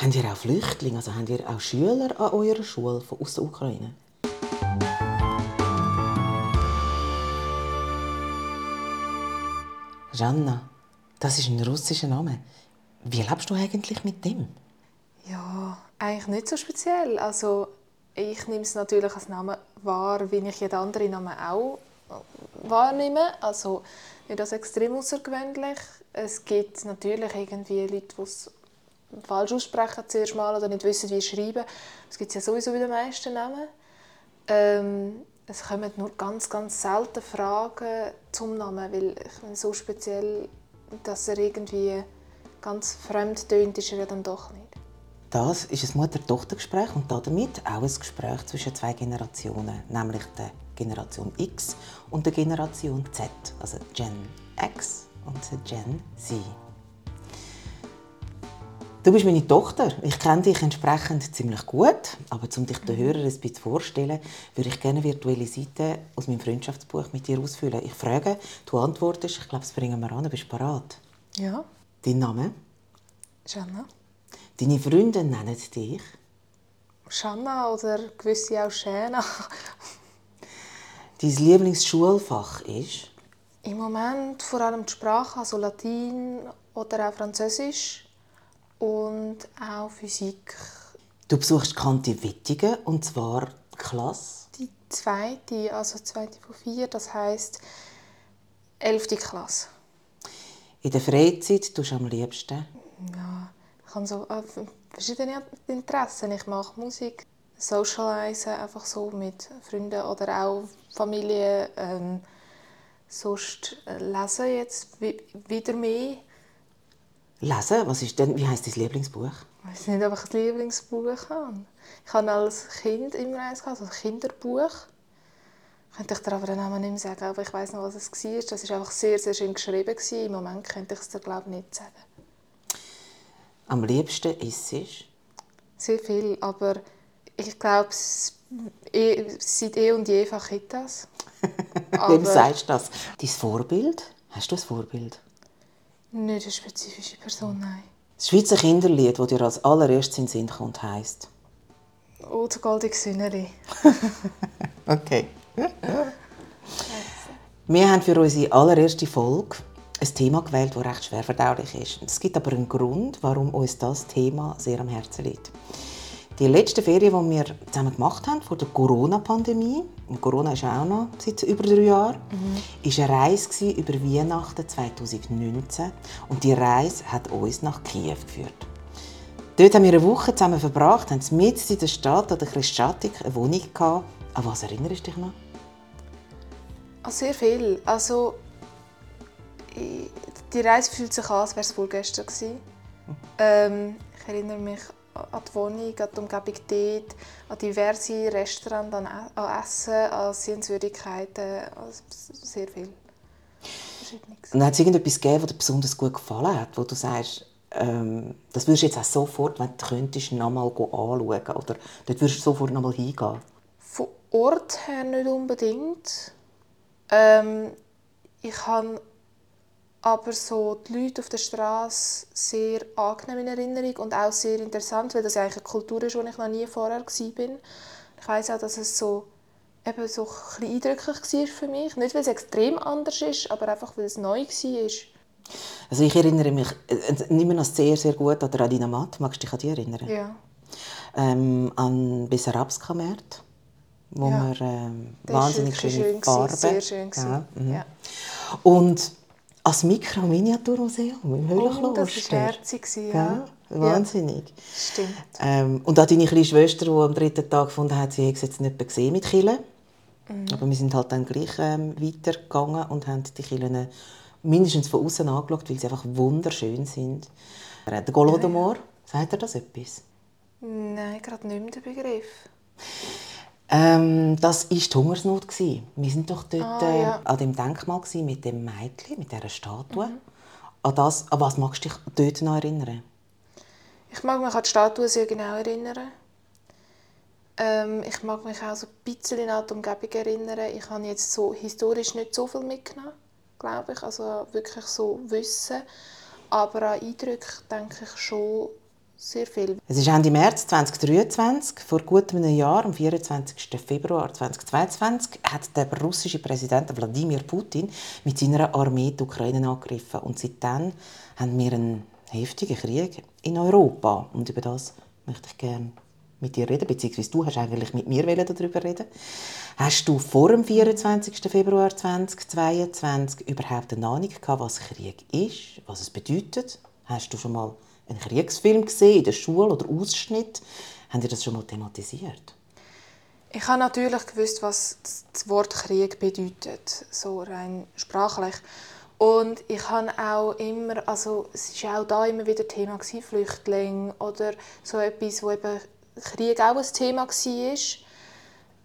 Habt ihr auch Flüchtlinge, also habt ihr auch Schüler an eurer Schule aus der Ukraine? Janna, das ist ein russischer Name. Wie lebst du eigentlich mit dem? Ja, eigentlich nicht so speziell. Also ich nehme es natürlich als Namen wahr, wie ich jeden anderen Namen auch wahrnehme. Also nicht als extrem außergewöhnlich. Es gibt natürlich irgendwie Leute, die es falsch aussprechen zuerst mal oder nicht wissen, wie schreiben. Das gibt es ja sowieso bei den meisten Namen. Ähm, es kommen nur ganz, ganz selten Fragen zum Namen, weil ich finde so speziell, dass er irgendwie ganz fremd tönt, ist er ja dann doch nicht. Das ist ein Mutter-Tochter-Gespräch und damit auch ein Gespräch zwischen zwei Generationen, nämlich der Generation X und der Generation Z, also Gen X und Gen Z. Du bist meine Tochter. Ich kenne dich entsprechend ziemlich gut. Aber um dich den mhm. Hörern ein bisschen vorzustellen, würde ich gerne virtuelle Seiten aus meinem Freundschaftsbuch mit dir ausfüllen. Ich frage, du antwortest. Ich glaube, das bringen wir an. Du bist bereit? Ja. Dein Name? Janna. Deine Freunde nennen dich? Shanna oder gewisse auch Shana. Dein Lieblingsschulfach ist? Im Moment vor allem die Sprache, also Latein oder auch Französisch und auch Physik. Du besuchst Kanti Wittigen und zwar Klasse? Die zweite, also zweite von vier, das heisst elfte Klasse. In der Freizeit tust du am liebsten? Ja, ich habe so äh, verschiedene Interessen. Ich mache Musik, Socialisen, einfach so mit Freunden oder auch Familie. Ähm, sonst äh, lesen jetzt wieder mehr Lesen? Was ist denn, wie heißt dein Lieblingsbuch? Ich weiß nicht, ob ich ein Lieblingsbuch habe. Ich habe als Kind immer eins gehabt, also ein Kinderbuch. Könnte ich dir aber den Namen nicht mehr sagen, aber ich weiß noch, was es war. Das war einfach sehr, sehr schön geschrieben. Im Moment könnte ich es dir, glaube ich, nicht sagen. Am liebsten ist es? Sehr viel, aber ich glaube, seit eh und je Fachitas. Wem sagst du das? Dein Vorbild? Hast du ein Vorbild? Nicht eine spezifische Person, nein. Das Schweizer Kinderlied, das dir als allererstes in den Sinn kommt, heisst? «Oh, der goldige Sünneri». okay. Wir haben für unsere allererste Folge ein Thema gewählt, das recht schwer verdaulich ist. Es gibt aber einen Grund, warum uns das Thema sehr am Herzen liegt. Die letzte Ferien, die wir zusammen gemacht haben vor der Corona-Pandemie, und Corona ist auch noch seit über drei Jahren, mhm. eine Reise über Weihnachten 2019 und die Reise hat uns nach Kiew geführt. Dort haben wir eine Woche zusammen verbracht, haben mitten in der Stadt an der Christchatik eine Wohnung gehabt. An was erinnerst du dich noch? Sehr viel. Also, die Reise fühlt sich an, als wäre es vorgestern gewesen. Mhm. Ähm, ich erinnere mich an die Wohnung, an die Umgebung dort, an diverse Restaurants, an, an Essen, an Sehenswürdigkeiten, also sehr viel. Und hat es irgendetwas gegeben, das dir besonders gut gefallen hat, wo du sagst, ähm, das würdest du jetzt auch sofort, wenn du könntest, nochmal anschauen oder dort würdest du sofort nochmal hingehen? Von Ort her nicht unbedingt. Ähm, ich habe aber so die Leute auf der Straße sehr angenehm in Erinnerung und auch sehr interessant, weil das eigentlich eine Kultur ist, wo ich noch nie vorher war. Ich weiß auch, dass es so, eben so ein eindrücklich war für mich. Nicht, weil es extrem anders ist, aber einfach, weil es neu war. Also ich erinnere mich äh, nicht mehr noch sehr, sehr gut an Radina Matt. Magst du dich an die erinnern? Ja. Ähm, an Bessarabska-Märt, wo ja. wir ähm, wahnsinnig schöne schön Farben... Sehr schön. Ja, mhm. ja. Und als Mikro-Miniaturmuseum im Höhlenkloster. Oh, das war herzig, ja. ja. Wahnsinnig. Ja, stimmt. Ähm, und auch deine kleine Schwester, die am dritten Tag gefunden hat, sie hätte es jetzt nicht gesehen mit Kille. Mhm. Aber wir sind halt dann gleich ähm, weitergegangen und haben die Killen mindestens von außen angeschaut, weil sie einfach wunderschön sind. Der Golodomor, ja, ja. sagt er das etwas? Nein, gerade nicht mehr der Begriff. Ähm, das war die Hungersnot. Wir waren doch dort ah, ja. äh, an dem Denkmal mit dem Mädchen, mit dieser Statue. Mhm. An, das, an was magst du dich dort noch erinnern? Ich mag mich an die Statue sehr genau erinnern. Ähm, ich mag mich auch so ein bisschen an die Umgebung erinnern. Ich habe jetzt so historisch nicht so viel mitgenommen, glaube ich. Also wirklich so Wissen. Aber an Eindrücke denke ich schon sehr viel. Es ist Ende März 2023. Vor gut einem Jahr, am 24. Februar 2022, hat der russische Präsident Wladimir Putin mit seiner Armee die Ukraine angegriffen. Und seitdem haben wir einen heftigen Krieg in Europa. Und über das möchte ich gerne mit dir reden, beziehungsweise du hast eigentlich mit mir darüber reden. Hast du vor dem 24. Februar 2022 überhaupt eine Ahnung gehabt, was Krieg ist, was es bedeutet? Hast du schon mal einen Kriegsfilm gesehen in der Schule oder Ausschnitt? Haben Sie das schon mal thematisiert? Ich habe natürlich gewusst, was das Wort Krieg bedeutet, so rein sprachlich. Und ich habe auch immer, also es war auch da immer wieder Thema Flüchtlinge oder so etwas, wo eben Krieg auch ein Thema war.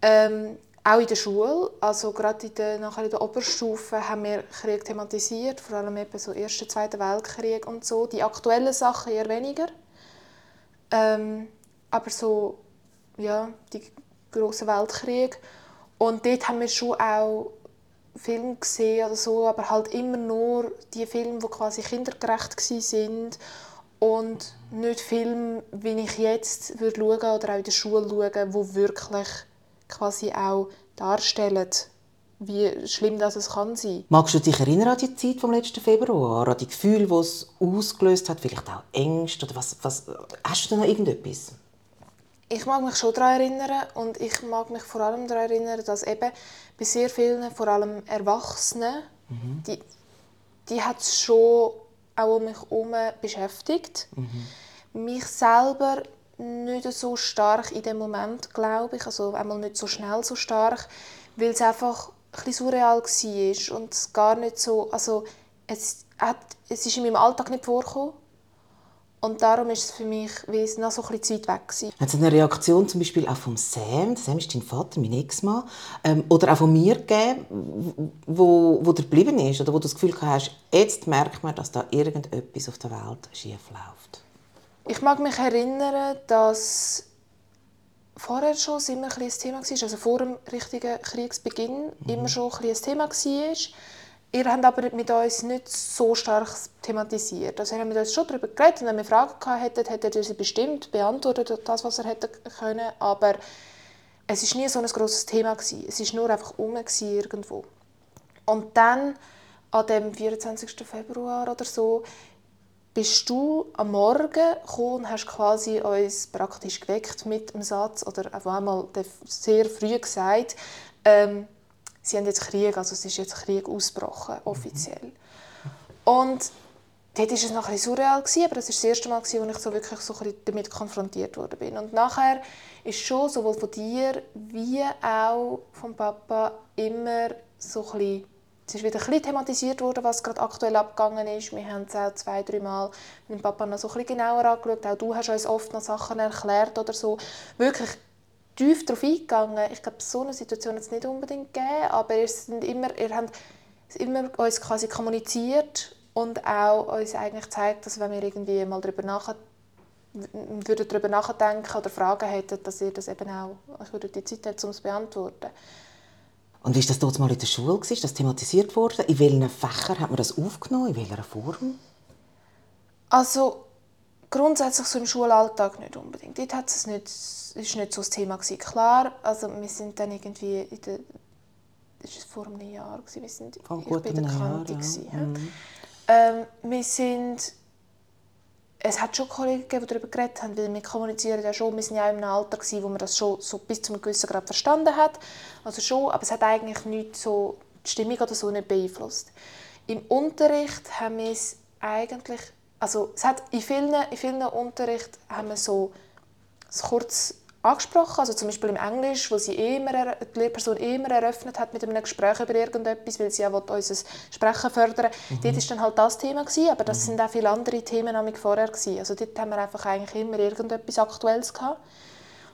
Ähm, auch in der Schule, also gerade in der, nachher in der Oberstufe haben wir Krieg thematisiert, vor allem eben so Ersten, Zweiten Weltkrieg und so. Die aktuellen Sachen eher weniger. Ähm, aber so, ja, die grossen Weltkrieg. Und dort haben wir schon auch Filme gesehen oder so, aber halt immer nur die Filme, die quasi kindergerecht waren und nicht Filme, wie ich jetzt würde schauen oder auch in der Schule schauen, wo wirklich quasi auch darstellen, wie schlimm das es kann sein. Magst du dich erinnern an die Zeit vom letzten Februar, an die Gefühle, die es ausgelöst hat, vielleicht auch Ängste oder was, was hast du da noch irgendetwas? Ich mag mich schon daran erinnern und ich mag mich vor allem daran erinnern, dass eben bei sehr vielen, vor allem Erwachsenen, mhm. die, die hat es schon auch um mich herum beschäftigt. Mhm. Mich selber nicht so stark in dem Moment, glaube ich. Also einmal nicht so schnell so stark, weil es einfach ein bisschen surreal war und gar nicht so, also es, hat, es ist in meinem Alltag nicht vorgekommen. Und darum ist es für mich wie es noch so ein bisschen zu weit weg. Gewesen. Hat es eine Reaktion zum Beispiel auch von Sam, Sam ist dein Vater, mein Ex-Mann, ähm, oder auch von mir gegeben, wo, wo der geblieben ist oder wo du das Gefühl hast, jetzt merkt man, dass da irgendetwas auf der Welt schief läuft? Ich mag mich erinnern, dass vorher schon immer ein, ein Thema war, also vor dem richtigen Kriegsbeginn mhm. immer schon ein, ein Thema war. Ihr habt aber mit uns nicht so stark thematisiert. Also, ihr habt mit uns schon darüber geredet und wenn wir Fragen hätten, hättet ihr sie bestimmt beantwortet, das, was ihr hätte können. Aber es war nie so ein grosses Thema. Gewesen. Es war nur einfach um irgendwo. Und dann, an dem 24. Februar oder so, bist du am Morgen gekommen und hast quasi uns praktisch geweckt mit dem Satz oder auf einmal sehr früh gesagt, ähm, sie haben jetzt Krieg, also es ist jetzt Krieg ausgebrochen, offiziell. Und dort war es noch ein surreal, aber das war das erste Mal, als ich so wirklich so damit konfrontiert wurde. Und nachher ist schon sowohl von dir wie auch vom Papa immer so ein bisschen es ist wieder ein bisschen thematisiert worden, was gerade aktuell abgegangen ist. Wir haben es auch zwei, drei Mal mit dem Papa noch so ein bisschen genauer angeschaut. Auch du hast uns oft noch Sachen erklärt oder so. Wirklich tief darauf eingegangen. Ich glaube, so eine Situation hat es nicht unbedingt gegeben, aber ihr, sind immer, ihr habt immer uns quasi kommuniziert und auch uns eigentlich gezeigt, dass wenn wir irgendwie mal darüber nachdenken, würden darüber nachdenken oder Fragen hätten, dass ihr das eben auch, ich würde die Zeit haben, um es beantworten. Und war das dort mal in der Schule? Ist das thematisiert worden? In welchen Fächern hat man das aufgenommen? In welcher Form? Also grundsätzlich so im Schulalltag nicht unbedingt. Dort hat es nicht, ist nicht so das Thema gewesen. Klar, also wir sind dann irgendwie in der, das war vor einem Jahr gewesen. Wir sind, vor ich bin in der Kante ja. Mhm. Ähm, wir sind es hat schon Kollegen gegeben, die darüber geredet haben, weil wir kommunizieren ja schon, wir sind ja auch in einem Alter gewesen, wo man das schon so bis zu einem gewissen Grad verstanden hat, also schon, aber es hat eigentlich nicht so die Stimmung oder so nicht beeinflusst. Im Unterricht haben wir es eigentlich, also es hat in vielen, in vielen Unterricht haben wir so kurz angesprochen, also zum Beispiel im Englisch, wo sie immer, die Lehrperson eh immer eröffnet hat mit einem Gespräch über irgendetwas, weil sie ja unser Sprechen fördern mhm. Dort war dann halt das Thema, gewesen, aber das mhm. sind auch viele andere Themen vorher. Gewesen. Also dort haben wir einfach eigentlich immer irgendetwas Aktuelles gehabt.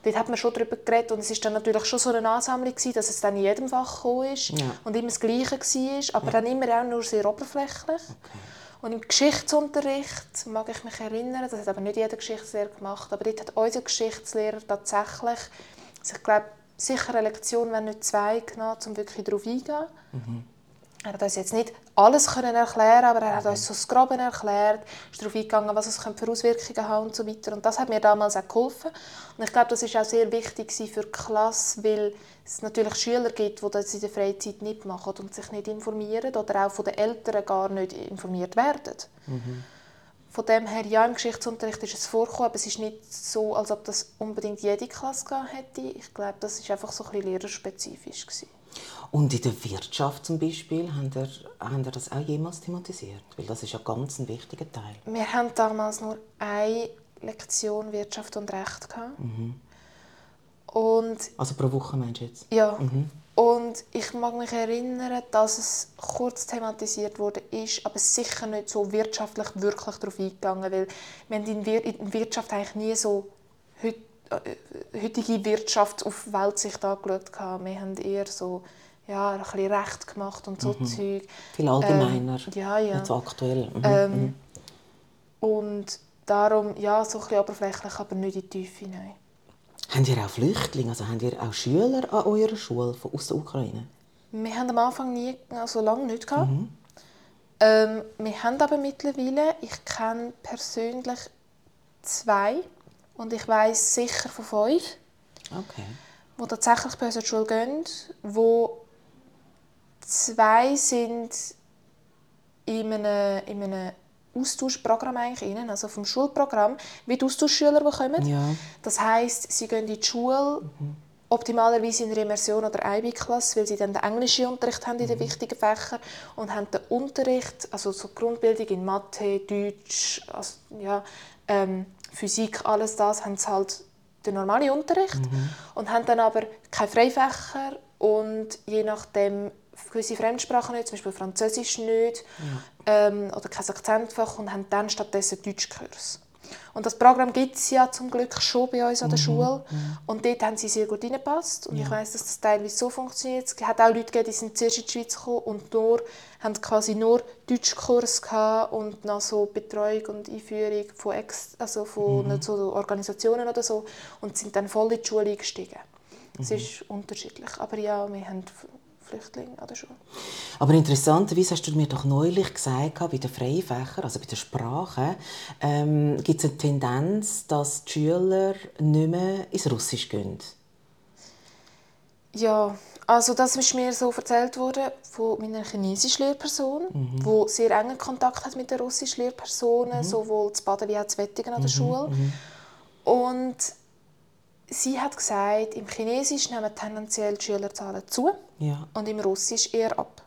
Dort hat man schon darüber geredet und es war dann natürlich schon so eine Ansammlung gewesen, dass es dann in jedem Fach gekommen ist ja. und immer das Gleiche war, aber ja. dann immer auch nur sehr oberflächlich. Okay. Und im Geschichtsunterricht mag ich mich erinnern, das hat aber nicht jeder Geschichtslehrer gemacht, aber dort hat unser Geschichtslehrer tatsächlich, ich glaube, sicher eine Lektion, wenn nicht zwei genommen, um wirklich darauf eingehen. Mhm. Er hat uns jetzt nicht alles können erklären, aber er hat uns so das Grobe erklärt, ist darauf eingegangen, was es für Auswirkungen haben und so weiter. Und das hat mir damals auch geholfen. Und ich glaube, das ist auch sehr wichtig für die Klasse, weil es natürlich Schüler gibt, die das in der Freizeit nicht machen und sich nicht informieren oder auch von den Eltern gar nicht informiert werden. Mhm. Von dem her, ja, im Geschichtsunterricht ist es vorgekommen, aber es ist nicht so, als ob das unbedingt jede Klasse gehabt hätte. Ich glaube, das ist einfach so ein bisschen lehrerspezifisch gewesen. Und in der Wirtschaft zum Beispiel, haben ihr, haben ihr das auch jemals thematisiert? Weil das ist ja ganz ein wichtiger Teil. Wir haben damals nur eine Lektion Wirtschaft und Recht. Gehabt. Mhm. Und also pro Woche meinst du jetzt? Ja. Mhm. Und ich mag mich erinnern, dass es kurz thematisiert wurde, ist, aber sicher nicht so wirtschaftlich wirklich darauf eingegangen, weil wir haben in der Wirtschaft eigentlich nie so äh, heutige Wirtschaft auf Weltsicht angeschaut. Wir haben eher so ja, ein bisschen Recht gemacht und so mhm. Zeug. Viel allgemeiner, ähm, ja, ja. nicht so aktuell. Mhm. Ähm, mhm. und darum, ja, so ein bisschen oberflächlich, aber nicht in die Tiefe. Nein. Habt ihr auch Flüchtlinge, also habt ihr auch Schüler an eurer Schule aus der Ukraine? Wir haben am Anfang nie, also lange nicht gehabt. Mhm. Ähm, wir haben aber mittlerweile, ich kenne persönlich zwei und ich weiß sicher von fünf, okay. die tatsächlich bei unserer Schule gehen, wo zwei sind in einem, in einem Austauschprogramm eigentlich rein, also vom Schulprogramm, wie die Austauschschüler bekommen. Ja. Das heißt, sie gehen in die Schule, mhm. optimalerweise in einer Immersion oder IB-Klasse, weil sie dann den englischen Unterricht haben in den mhm. wichtigen Fächern und haben den Unterricht, also so Grundbildung in Mathe, Deutsch, also, ja, ähm, Physik, alles das, haben sie halt den normalen Unterricht mhm. und haben dann aber keine Freifächer und je nachdem gewisse Fremdsprachen nicht, zum Beispiel Französisch nicht ja. ähm, oder kein Akzentfach und haben dann stattdessen Deutschkurs. Und das Programm gibt es ja zum Glück schon bei uns an der mhm. Schule. Und dort haben sie sehr gut reingepasst. Und ja. ich weiß, dass das teilweise so funktioniert. Es hat auch Leute gegeben, die sind zuerst in die Schweiz gekommen und nur, haben quasi nur Deutschkurs gehabt und noch so Betreuung und Einführung von, Ex also von mhm. so Organisationen oder so und sind dann voll in die Schule eingestiegen. Es mhm. ist unterschiedlich. Aber ja, wir haben Flüchtlinge an der Schule. Aber interessanterweise hast du mir doch neulich gesagt, bei den Freifächern, also bei der Sprache, ähm, gibt es eine Tendenz, dass die Schüler nicht mehr ins Russisch gehen. Ja, also das ist mir so erzählt worden von meiner chinesischen Lehrperson, mhm. die sehr engen Kontakt hat mit den russischen Lehrpersonen, mhm. sowohl zu Baden wie auch zu Wettigen an der mhm. Schule. Mhm. Und sie hat gesagt, im Chinesisch nehmen tendenziell die Schülerzahlen zu ja. und im Russisch eher ab.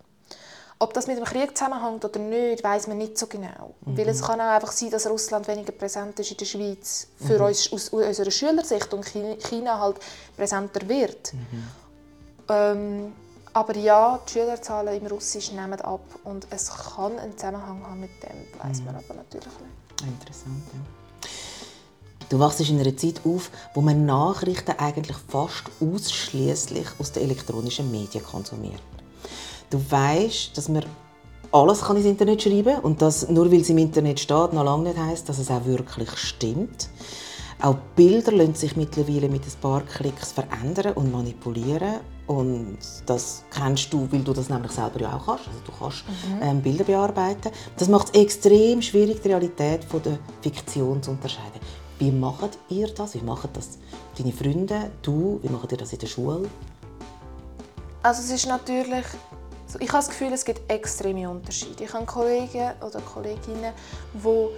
Ob das mit dem Krieg zusammenhängt oder nicht, weiß man nicht so genau. Mhm. Weil es kann auch einfach sein, dass Russland weniger präsent ist in der Schweiz für mhm. uns aus unserer Schülersicht und China halt präsenter wird. Mhm. Ähm, aber ja, die Schülerzahlen im Russisch nehmen ab und es kann einen Zusammenhang haben mit dem, weiß man mhm. aber natürlich nicht. Interessant, ja. Du wachst in einer Zeit auf, wo man Nachrichten eigentlich fast ausschließlich aus den elektronischen Medien konsumiert. Du weißt, dass man alles kann ins Internet schreiben und dass nur weil es im Internet steht, noch lange nicht heißt, dass es auch wirklich stimmt. Auch Bilder lassen sich mittlerweile mit ein paar Klicks verändern und manipulieren. Und das kennst du, weil du das nämlich selber ja auch kannst. Also du kannst mhm. ähm, Bilder bearbeiten. Das macht es extrem schwierig, die Realität von der Fiktion zu unterscheiden. Wie macht ihr das? Wie machen das deine Freunde, du? Wie macht ihr das in der Schule? Also es ist natürlich, ich habe das Gefühl, es gibt extreme Unterschiede. Ich habe Kollegen oder Kolleginnen, die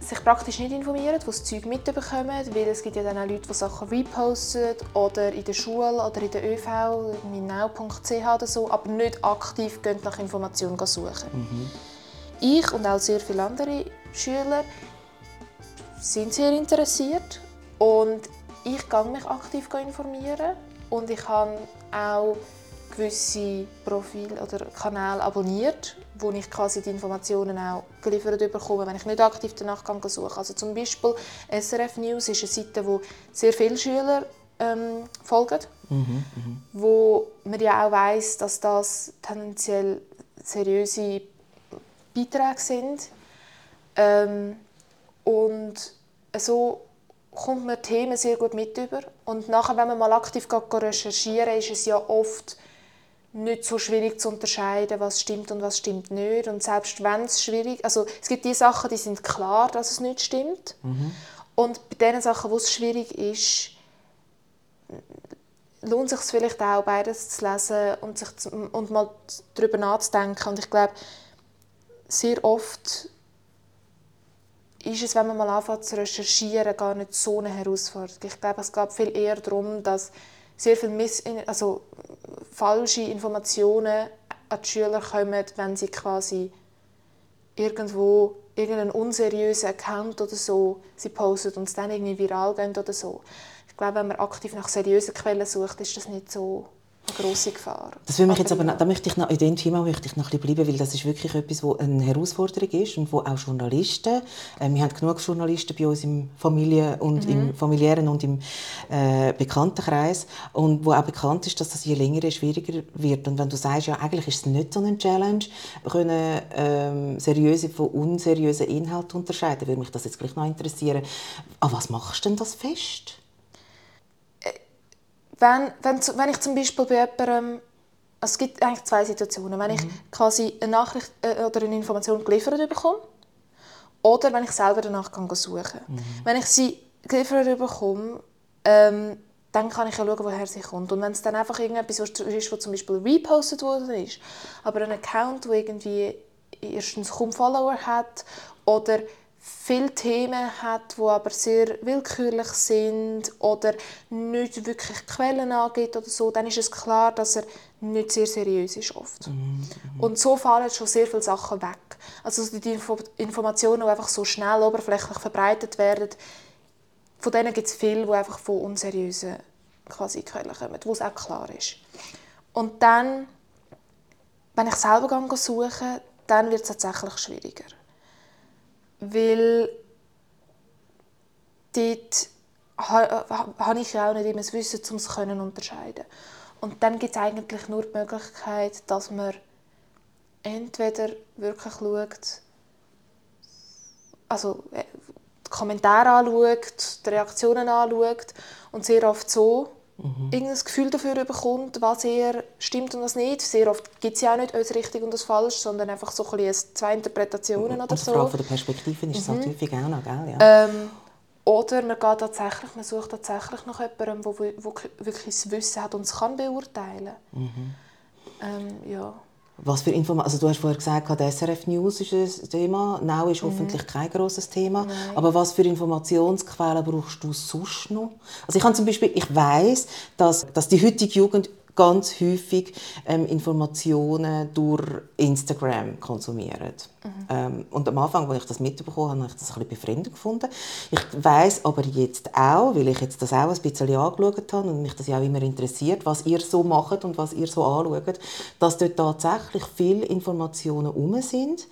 sich praktisch nicht informieren, die das Zeug mitbekommen, weil es gibt ja dann auch Leute, die Sachen reposten oder in der Schule oder in der ÖV, minau.ch oder so, aber nicht aktiv gehen nach Informationen suchen. Mhm. Ich und auch sehr viele andere Schüler sind sehr interessiert und ich gehe mich aktiv informieren und ich habe auch gewisse Profile oder Kanäle abonniert, wo ich quasi die Informationen auch geliefert bekomme, wenn ich nicht aktiv danach suche. Also zum Beispiel SRF News ist eine Seite, wo sehr viele Schüler ähm, folgen, mhm, mh. wo man ja auch weiß, dass das tendenziell seriöse Beiträge sind. Ähm, und so kommt man Themen sehr gut mit über. Und nachher, wenn man mal aktiv recherchieren ist es ja oft nicht so schwierig zu unterscheiden, was stimmt und was stimmt nicht. Und selbst wenn es schwierig, also es gibt die Sachen, die sind klar, dass es nicht stimmt. Mhm. Und bei den Sachen, wo es schwierig ist, lohnt es sich vielleicht auch, beides zu lesen und, sich zu, und mal darüber nachzudenken. Und ich glaube, sehr oft ist es, wenn man mal anfängt zu recherchieren, gar nicht so eine Herausforderung. Ich glaube, es geht viel eher darum, dass sehr viele Miss also falsche Informationen an die Schüler kommen, wenn sie quasi irgendwo irgendeinen unseriösen Account oder so sie posten und es dann irgendwie viral gehen oder so. Ich glaube, wenn man aktiv nach seriösen Quellen sucht, ist das nicht so eine grosse Gefahr. Das will mich jetzt aber, da möchte ich noch, in dem Thema möchte ich noch ein bisschen bleiben, weil das ist wirklich etwas, wo eine Herausforderung ist und wo auch Journalisten, äh, wir haben genug Journalisten bei uns im Familie und mhm. im familiären und im äh, Bekanntenkreis und wo auch bekannt ist, dass das je länger je schwieriger wird und wenn du sagst, ja eigentlich ist es nicht so eine Challenge, können ähm, seriöse von unseriösen Inhalten unterscheiden, würde mich das jetzt gleich noch interessieren. Aber was machst du denn das fest? Wenn, wenn, wenn ich zum Beispiel bei jemandem, also es gibt eigentlich zwei Situationen, wenn mhm. ich quasi eine Nachricht äh, oder eine Information geliefert bekomme oder wenn ich selber danach kann suchen mhm. Wenn ich sie geliefert bekomme, ähm, dann kann ich ja schauen, woher sie kommt. Und wenn es dann einfach irgendetwas ist, was zum Beispiel repostet worden ist, aber ein Account, der irgendwie erstens kaum Follower hat oder viele Themen hat, die aber sehr willkürlich sind oder nicht wirklich Quellen angeht oder so, dann ist es klar, dass er nicht sehr seriös ist oft. Mhm. Und so fallen schon sehr viele Sachen weg. Also die Info Informationen, die einfach so schnell oberflächlich verbreitet werden, von denen gibt es viele, die einfach von unseriösen quasi Quellen kommen, wo es auch klar ist. Und dann, wenn ich selber suche, dann wird es tatsächlich schwieriger weil dort habe ich auch nicht immer das Wissen, um es zu unterscheiden. Und dann gibt es eigentlich nur die Möglichkeit, dass man entweder wirklich schaut, also äh, die Kommentare anschaut, die Reaktionen anschaut und sehr oft so mhm. irgendein Gefühl dafür bekommt, was eher stimmt und was nicht. Sehr oft gibt es ja auch nicht als richtig und als falsch, sondern einfach so ein bisschen zwei Interpretationen oder so. Frage von der Perspektive ist mhm. halt häufig auch noch, gell? Ja. Ähm, oder man, geht tatsächlich, man sucht tatsächlich nach jemandem, der wirklich das Wissen hat und es kann beurteilen kann. Mhm. Ähm, ja. Was für Inform also du hast vorher gesagt, die SRF News ist ein Thema. Now ist mhm. hoffentlich kein großes Thema. Nein. Aber was für Informationsquellen brauchst du sonst noch? Also ich habe zum Beispiel, ich weiß, dass, dass die heutige Jugend ganz häufig ähm, Informationen durch Instagram konsumieren. Mhm. Ähm, und am Anfang, als ich das mitbekommen habe, habe ich das ein bisschen befremdend gefunden. Ich weiß aber jetzt auch, weil ich jetzt das auch ein bisschen angeschaut habe und mich das ja auch immer interessiert, was ihr so macht und was ihr so anschaut, dass dort tatsächlich viele Informationen herum sind.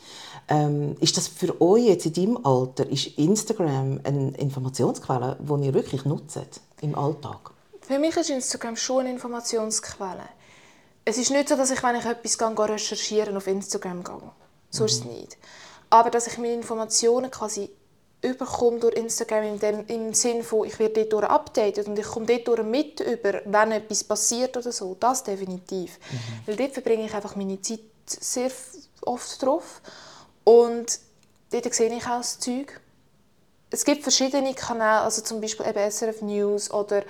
Ähm, ist das für euch jetzt in deinem Alter, ist Instagram eine Informationsquelle, die ihr wirklich nutzt im Alltag? Für mich ist Instagram schon eine Informationsquelle. Es ist nicht so, dass ich, wenn ich etwas gehe, recherchieren auf Instagram gehe. So ist es mhm. nicht. Aber dass ich meine Informationen quasi überkomme durch Instagram in dem, im Sinne von, ich werde dort updated und ich komme dort mit über, wenn etwas passiert oder so. Das definitiv. Mhm. Weil dort verbringe ich einfach meine Zeit sehr oft drauf. Und dort sehe ich auch das Zeug. Es gibt verschiedene Kanäle, also zum Beispiel eben SRF News oder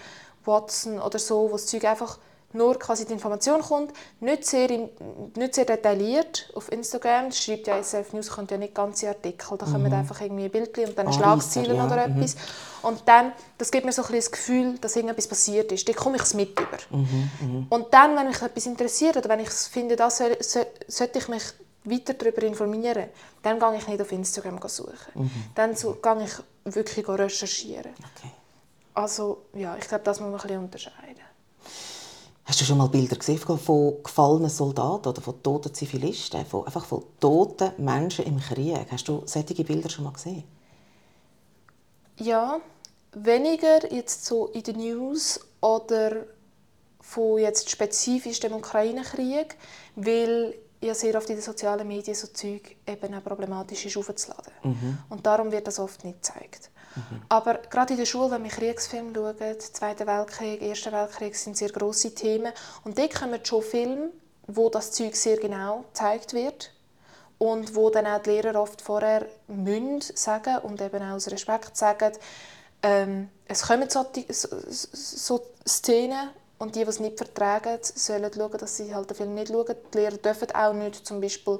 Watson oder so, wo das Zeug einfach nur quasi die Information kommt, nicht sehr, nicht sehr detailliert auf Instagram. Das schreibt ja SF News, kommt ja nicht ganze Artikel, da mhm. kommen einfach irgendwie ein Bild und dann oh, Schlagzeilen ja. oder mhm. etwas. Mhm. Und dann, das gibt mir so ein das Gefühl, dass irgendetwas passiert ist. Dann komme ich es mit über. Mhm. Mhm. Und dann, wenn mich etwas interessiert oder wenn ich finde, da soll, soll, sollte ich mich weiter darüber informieren, dann gehe ich nicht auf Instagram suchen. Mhm. Dann so, gehe ich wirklich recherchieren. Okay. Also ja, ich glaube, das muss man ein bisschen unterscheiden. Hast du schon mal Bilder gesehen von gefallenen Soldaten oder von toten Zivilisten, von, einfach von toten Menschen im Krieg? Hast du solche Bilder schon mal gesehen? Ja, weniger jetzt so in den News oder von jetzt spezifisch dem Ukraine-Krieg, weil ja sehr oft in den sozialen Medien so Zeug eben auch problematisch ist aufzuladen. Mhm. Und darum wird das oft nicht gezeigt. Mhm. Aber gerade in der Schule, wenn wir Kriegsfilme schauen, Zweiter Weltkrieg, Erster Weltkrieg sind sehr grosse Themen. Und dort kommen schon Filme wo das Zeug sehr genau gezeigt wird und wo dann auch die Lehrer oft vorher müssen sagen und eben auch aus Respekt sagen, ähm, es kommen so, so, so Szenen und die, die es nicht vertragen, sollen schauen, dass sie halt den Film nicht schauen. Die Lehrer dürfen auch nicht zum Beispiel,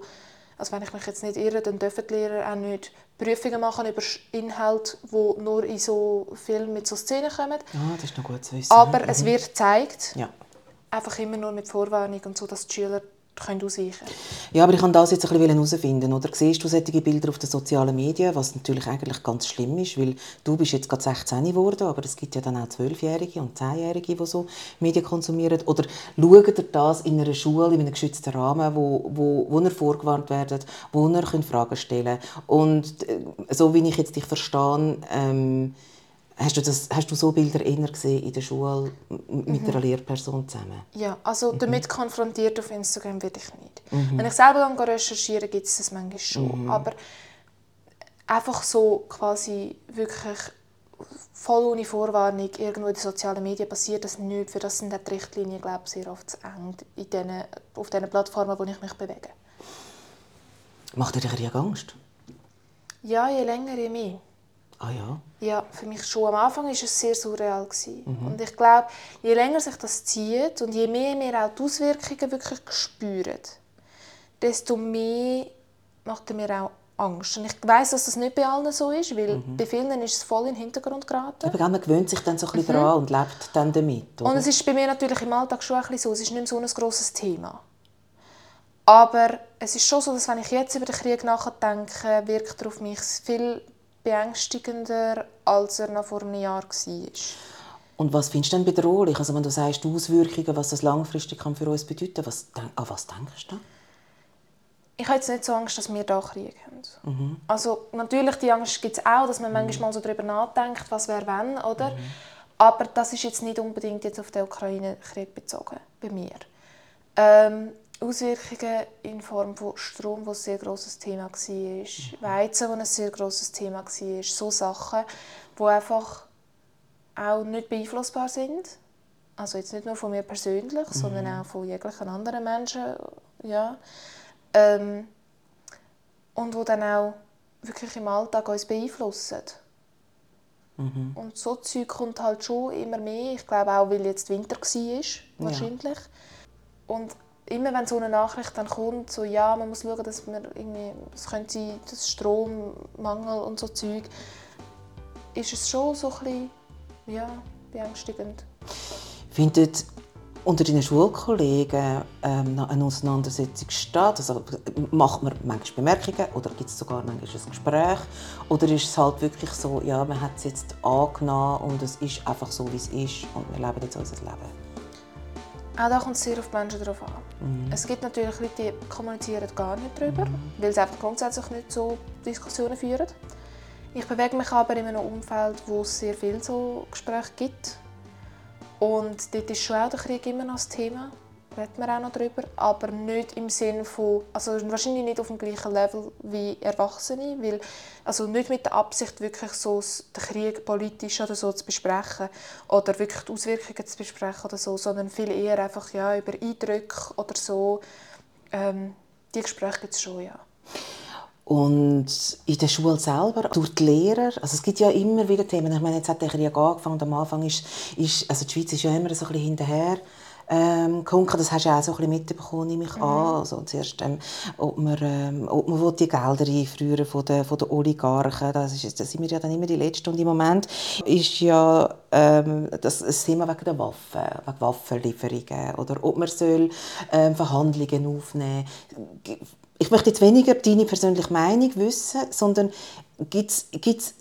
also wenn ich mich jetzt nicht irre, dann dürfen die Lehrer auch nicht Prüfungen machen über Inhalte, die nur in so Filmen mit so Szenen kommen. Ah, das ist noch gut zu wissen. Aber mhm. es wird gezeigt, ja. einfach immer nur mit Vorwarnung und so, dass die Schüler können ausweichen Ja, aber ich kann das jetzt ein bisschen herausfinden. Oder siehst du solche Bilder auf den sozialen Medien, was natürlich eigentlich ganz schlimm ist, weil du bist jetzt gerade 16 geworden, aber es gibt ja dann auch 12-Jährige und 10-Jährige, die so Medien konsumieren. Oder schaut ihr das in einer Schule, in einem geschützten Rahmen, wo, wo, wo ihr vorgewarnt werdet, wo ihr Fragen stellen könnt. Und äh, so wie ich jetzt dich verstehe, ähm, Hast du, das, hast du so Bilder eher gesehen in der Schule mit mhm. einer Lehrperson zusammen? Ja, also mhm. damit konfrontiert auf Instagram werde ich nicht. Mhm. Wenn ich selber dann recherchiere, gibt es das manchmal schon. Mhm. Aber einfach so quasi wirklich voll ohne Vorwarnung irgendwo in den sozialen Medien passiert das nicht. Für das sind die Richtlinien glaube ich, sehr oft zu eng in den, auf den Plattformen, wo ich mich bewege. Macht dir Krieg Angst? Ja, je länger, je mehr. Ah ja? Ja, für mich schon. Am Anfang war es sehr surreal. Mhm. Und ich glaube, je länger sich das zieht und je mehr wir auch die Auswirkungen wirklich spüren, desto mehr macht er mir auch Angst. Und ich weiß, dass das nicht bei allen so ist, weil mhm. bei vielen ist es voll in den Hintergrund geraten. Aber man gewöhnt sich dann so ein bisschen mhm. daran und lebt dann damit. Oder? Und es ist bei mir natürlich im Alltag schon ein bisschen so. Es ist nicht mehr so ein grosses Thema. Aber es ist schon so, dass wenn ich jetzt über den Krieg nachdenke, wirkt er auf mich viel beängstigender, als er noch vor einem Jahr war. Und was findest du denn bedrohlich? Also wenn du sagst, die Auswirkungen, was das langfristig kann für uns bedeuten was, an was denkst du? Ich habe jetzt nicht so Angst, dass wir da Krieg haben. Mhm. Also natürlich, die Angst gibt es auch, dass man mhm. manchmal so darüber nachdenkt, was wäre wenn, oder? Mhm. Aber das ist jetzt nicht unbedingt jetzt auf den Ukraine-Krieg bezogen, bei mir. Ähm, Auswirkungen in Form von Strom, was ein sehr grosses Thema war, mhm. Weizen, was ein sehr grosses Thema war, so Sachen, die einfach auch nicht beeinflussbar sind. Also jetzt nicht nur von mir persönlich, mhm. sondern auch von jeglichen anderen Menschen. Ja. Ähm, und die dann auch wirklich im Alltag uns beeinflussen. Mhm. Und so Zeug kommt halt schon immer mehr. Ich glaube auch, weil jetzt Winter war, wahrscheinlich. Ja. Und immer wenn so eine Nachricht dann kommt, so ja, man muss schauen, dass man irgendwie, es könnte sein, das Strommangel und so Zeug, ist es schon so ein bisschen, ja, beängstigend. Findet unter deinen Schulkollegen ähm, eine Auseinandersetzung statt? Also, macht man manchmal Bemerkungen oder gibt es sogar manchmal ein Gespräch? Oder ist es halt wirklich so, ja, man hat es jetzt angenommen und es ist einfach so, wie es ist und wir leben jetzt unser Leben? Auch da kommt es sehr auf die Menschen drauf an. Mhm. Es gibt natürlich Leute, die kommunizieren gar nicht darüber, mhm. weil sie einfach grundsätzlich nicht so Diskussionen führen. Ich bewege mich aber in einem Umfeld, wo es sehr viele so Gespräche gibt. Und dort ist schon auch der Krieg immer noch das Thema redet man auch noch darüber, aber nicht im Sinne von, also wahrscheinlich nicht auf dem gleichen Level wie Erwachsene, weil, also nicht mit der Absicht, wirklich so den Krieg politisch oder so zu besprechen oder wirklich die Auswirkungen zu besprechen oder so, sondern viel eher einfach ja, über Eindrücke oder so. Ähm, die Gespräche gibt es schon, ja. Und in der Schule selber, durch die Lehrer, also es gibt ja immer wieder Themen, ich meine, jetzt hat der Krieg angefangen, am Anfang ist, ist also die Schweiz ist ja immer so ein bisschen hinterher, ähm, Kunken, das hast du auch so ein bisschen mitbekommen, nehme ich mhm. an. Also zuerst, ähm, ob man, ähm, ob man die Gelder einfrieren von den, von den Oligarchen, das, ist, das sind wir ja dann immer die Letzten. Und im Moment ist ja ähm, das, das Thema wegen der Waffen, wegen Waffenlieferungen oder ob man soll, ähm, Verhandlungen aufnehmen Ich möchte jetzt weniger deine persönliche Meinung wissen, sondern gibt es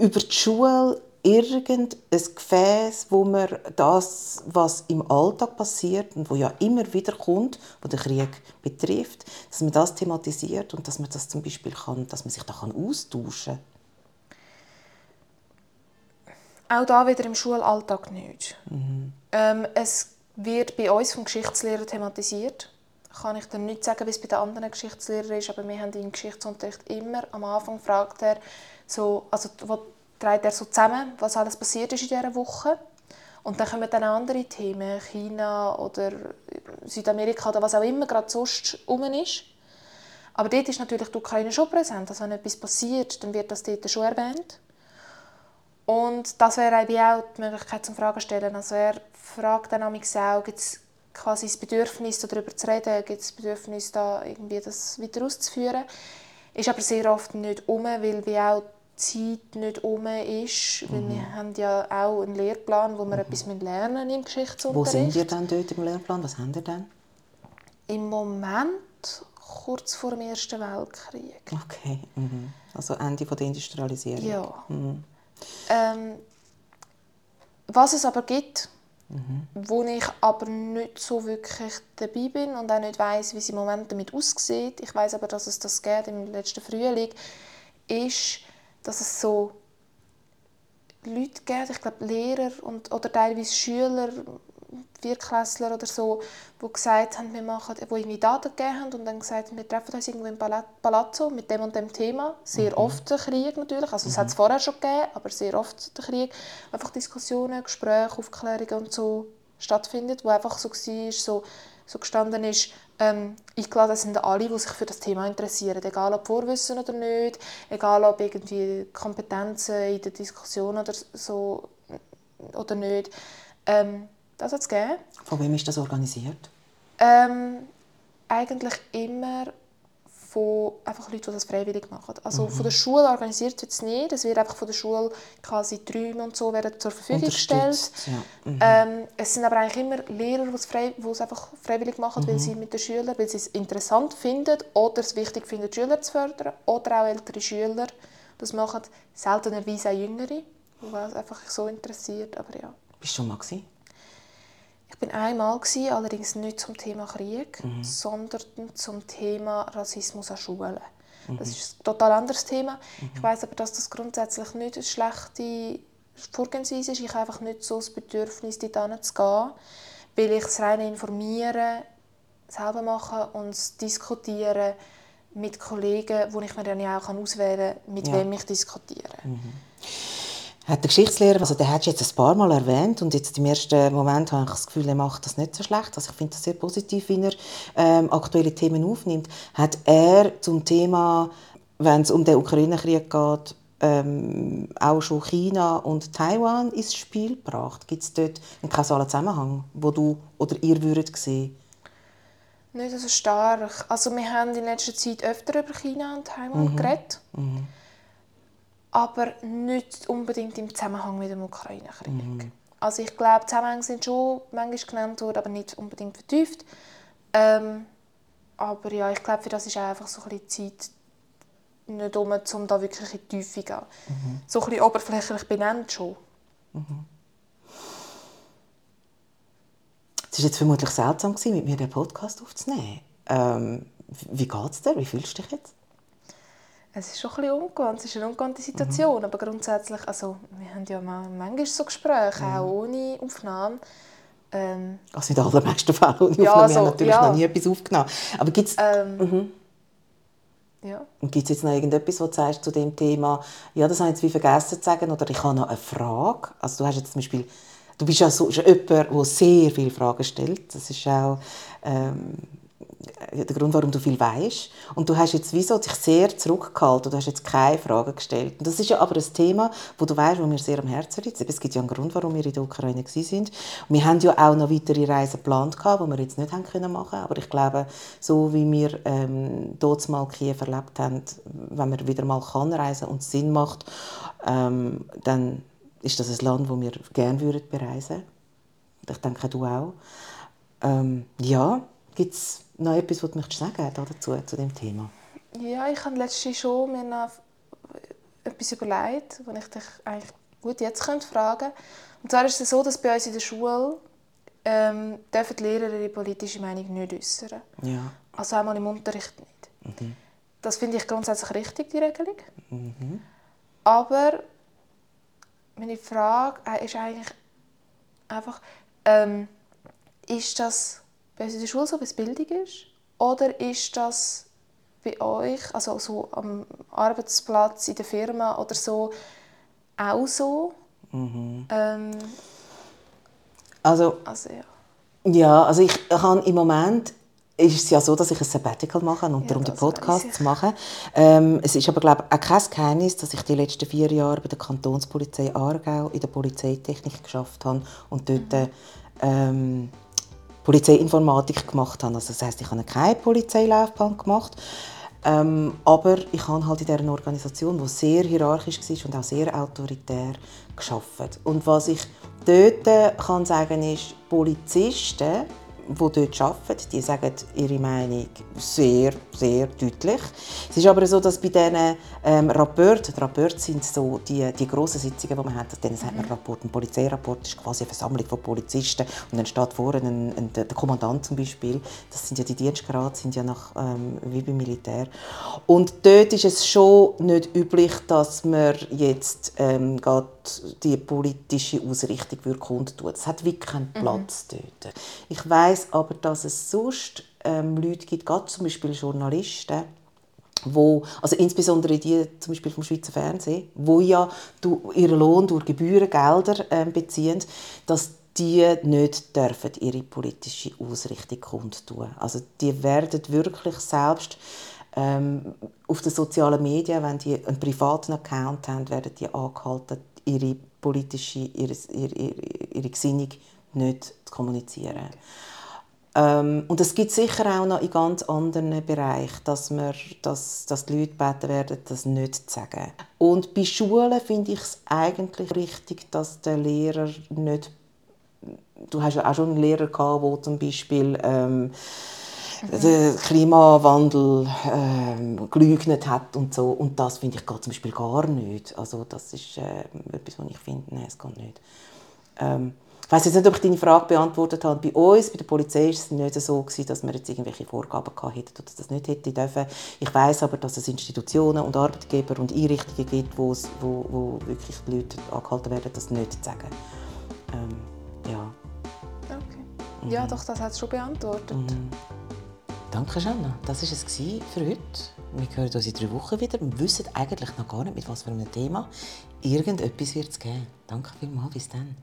über die Schule irgendein Gefäß, wo man das, was im Alltag passiert und wo ja immer wieder kommt, wo der Krieg betrifft, dass man das thematisiert und dass man das zum Beispiel kann, dass man sich da kann austauschen Auch da wieder im Schulalltag nicht. Mhm. Ähm, es wird bei uns vom Geschichtslehrer thematisiert. Kann ich dann nicht sagen, wie es bei den anderen Geschichtslehrern ist, aber wir haben im Geschichtsunterricht immer am Anfang fragt er so, also trägt er so zusammen, was alles passiert ist in dieser Woche. Und dann kommen dann andere Themen, China oder Südamerika oder was auch immer gerade sonst rum ist. Aber dort ist natürlich die Ukraine schon präsent. Also wenn etwas passiert, dann wird das dort schon erwähnt. Und das wäre auch die Möglichkeit zum Fragen stellen. Also er fragt dann auch, gibt es quasi das Bedürfnis, darüber zu reden, gibt es das Bedürfnis, da irgendwie das weiter auszuführen. Ist aber sehr oft nicht um, weil wie auch Zeit nicht um ist. Mhm. Weil wir haben ja auch einen Lehrplan, wo wir mhm. etwas lernen im Geschichtsunterricht. Wo sind ihr dann dort im Lehrplan? Was haben ihr dann? Im Moment kurz vor dem Ersten Weltkrieg. Okay, mhm. also Ende der Industrialisierung. Ja. Mhm. Ähm, was es aber gibt, mhm. wo ich aber nicht so wirklich dabei bin und auch nicht weiß, wie es im Moment damit aussieht. Ich weiß aber, dass es das geht im letzten Frühling, ist, dass es so Leute gibt, ich glaube Lehrer und, oder teilweise Schüler, Vierklässler oder so, die gesagt haben, wir machen, wo irgendwie Daten gegeben haben und dann gesagt haben, wir treffen uns irgendwo im Palazzo mit dem und dem Thema. Sehr mhm. oft der Krieg natürlich, also mhm. es hat es vorher schon gegeben, aber sehr oft der Krieg. Einfach Diskussionen, Gespräche, Aufklärungen und so stattfindet, wo einfach so war, so, so gestanden ist, ähm, eingeladen sind alle, die sich für das Thema interessieren, egal ob Vorwissen oder nicht, egal ob irgendwie Kompetenzen in der Diskussion oder so oder nicht. Ähm, das hat es gegeben. Von wem ist das organisiert? Ähm, eigentlich immer von einfach Leuten, die das freiwillig machen. Also mhm. von der Schule organisiert wird es nicht. Es wird einfach von der Schule quasi Träume und so werden zur Verfügung gestellt. Ja. Mhm. Ähm, es sind aber eigentlich immer Lehrer, die es, frei, die es einfach freiwillig machen, mhm. weil sie mit den Schülern, weil sie es interessant finden oder es wichtig finden, die Schüler zu fördern. Oder auch ältere Schüler das machen. Seltenerweise auch Jüngere, die es einfach so interessiert. Aber ja. Bist du schon mal gewesen? Ich bin einmal gewesen, allerdings nicht zum Thema Krieg, mhm. sondern zum Thema Rassismus an Schulen. Mhm. Das ist ein total anderes Thema. Mhm. Ich weiß aber, dass das grundsätzlich nicht eine schlechte Vorgehensweise ist. Ich habe einfach nicht so das Bedürfnis, dort zu gehen, weil ich das reine Informieren selber mache und das Diskutieren mit Kollegen, wo ich mir dann auch auswählen kann, mit ja. wem ich diskutiere. Mhm hat der Geschichtslehrer, also der hat jetzt ein paar Mal erwähnt und jetzt im ersten Moment habe ich das Gefühl, er macht das nicht so schlecht. Also ich finde das sehr positiv, wie er ähm, aktuelle Themen aufnimmt. Hat er zum Thema, wenn es um den Ukraine-Krieg geht, ähm, auch schon China und Taiwan ins Spiel gebracht? Gibt es dort einen kausalen Zusammenhang, wo du oder ihr würdet sehen? Nicht so stark. Also wir haben in letzter Zeit öfter über China und Taiwan mhm. geredet. Mhm aber nicht unbedingt im Zusammenhang mit dem Ukraine-Krieg. Mhm. Also ich glaube, Zusammenhänge sind schon manchmal genannt worden, aber nicht unbedingt vertieft. Ähm, aber ja, ich glaube, für das ist auch einfach so ein bisschen Zeit nicht um, um da wirklich in die Tiefe zu gehen. Mhm. So ein bisschen oberflächlich benannt schon. Mhm. Es war jetzt vermutlich seltsam, mit mir den Podcast aufzunehmen. Ähm, wie geht es dir? Wie fühlst du dich jetzt? Es ist schon ein bisschen ungewohnt, es ist eine ungewohnte Situation, mhm. aber grundsätzlich, also wir haben ja manchmal so Gespräche, mhm. auch ohne Aufnahme. Ähm, also in den allermeisten Fällen ohne Aufnahme, ja, also, wir haben natürlich ja. noch nie etwas aufgenommen. Aber gibt es... Ähm, mhm. Ja. Gibt es jetzt noch irgendetwas, was du sagst zu dem Thema, ja, das habe ich jetzt wie vergessen zu sagen, oder ich habe noch eine Frage. Also du hast jetzt zum Beispiel, du bist ja so, jemand, der sehr viele Fragen stellt. Das ist auch... Ähm, der Grund, warum du viel weißt. Und du hast jetzt wieso dich sehr zurückgehalten. Du hast jetzt keine Fragen gestellt. Und das ist ja aber ein Thema, wo du weißt, wo mir sehr am Herzen liegt. Es gibt ja einen Grund, warum wir in der Ukraine sind. Wir haben ja auch noch weitere Reisen geplant, die wir jetzt nicht haben können machen. Aber ich glaube, so wie wir ähm, dort mal Kiew erlebt haben, wenn man wieder mal kann reisen und Sinn macht, ähm, dann ist das ein Land, wo wir gerne würden bereisen. Ich denke, du auch. Ähm, ja, gibt es noch etwas, was du möchtest sagen dazu, zu dem Thema? Ja, ich habe letztens schon mir noch etwas überlegt, was ich dich eigentlich gut jetzt könnte fragen Und zwar ist es so, dass bei uns in der Schule ähm, dürfen die Lehrer ihre politische Meinung nicht äußern. Ja. Also einmal im Unterricht nicht. Mhm. Das finde ich grundsätzlich richtig, die Regelung. Mhm. Aber meine Frage äh, ist eigentlich einfach, ähm, ist das bei uns in der Schule so, wie es Bildung ist? Oder ist das bei euch, also so am Arbeitsplatz, in der Firma oder so, auch so? Mhm. Ähm, also, also ja. Ja, also ich habe im Moment ist es ja so, dass ich ein Sabbatical mache und Ja, darum Podcasts ich. mache. Ähm, es ist aber glaube ich, auch kein Geheimnis, dass ich die letzten vier Jahre bei der Kantonspolizei Aargau in der Polizeitechnik geschafft habe und dort Mhm. ähm, Polizeiinformatik gemacht habe. Also das heißt, ich habe keine Polizeilaufbahn gemacht. Ähm, aber ich habe halt in dieser Organisation, die sehr hierarchisch war und auch sehr autoritär geschafft. Und was ich dort äh, kann sagen ist, Polizisten, die dort arbeiten, die sagen ihre Meinung sehr, sehr deutlich. Es ist aber so, dass bei diesen ähm, Rapporten, die Rapporte sind so die, die grossen Sitzungen, die man hat, denen sagt man Rapport. Ein Polizeirapport ist quasi eine Versammlung von Polizisten und dann steht vorne ein, ein, der Kommandant zum Beispiel, das sind ja die Dienstgrade, sind ja nach, ähm, wie beim Militär. Und dort ist es schon nicht üblich, dass man jetzt ähm, die politische Ausrichtung würde kundtun. Es hat wirklich keinen Platz dort. Ich weiß aber, dass es sonst ähm, Leute gibt, gerade zum Beispiel Journalisten, wo, also insbesondere die zum Beispiel vom Schweizer Fernsehen, wo ja ihren Lohn durch Gebührengelder ähm, beziehen, dass die nicht dürfen ihre politische Ausrichtung kundtun. Also die werden wirklich selbst ähm, auf den sozialen Medien, wenn die einen privaten Account haben, werden die angehalten, ihre politische, ihre, ihre, ihre, ihre Gesinnung nicht zu kommunizieren. Ähm, und es gibt sicher auch noch in ganz anderen Bereichen, dass, wir, dass, dass die Leute gebeten werden, das nicht zu sagen. Und bei Schulen finde ich es eigentlich richtig, dass der Lehrer nicht... Du hast ja auch schon einen Lehrer gehabt, der zum Beispiel... Ähm, den Klimawandel ähm, geleugnet hat und so. Und das finde ich geht zum Beispiel gar nicht. Also das ist äh, etwas, was ich finde, nein, es geht nicht. Ähm, ich weiß jetzt nicht, ob ich deine Frage beantwortet habe. Bei uns, bei der Polizei, war es nicht so, gewesen, dass wir jetzt irgendwelche Vorgaben gehabt hätten oder das nicht hätte dürfen. Ich weiß aber, dass es Institutionen und Arbeitgeber und Einrichtungen gibt, wo, es, wo, wo wirklich die Leute angehalten werden, das nicht zu sagen. Ähm, ja. Okay. Ja, doch, das hat es schon beantwortet. Danke, Janna. Das war es für heute. Wir hören uns in drei Wochen wieder und wissen eigentlich noch gar nicht, mit was für einem Thema. Irgendetwas wird es geben. Danke vielmals. Bis dann.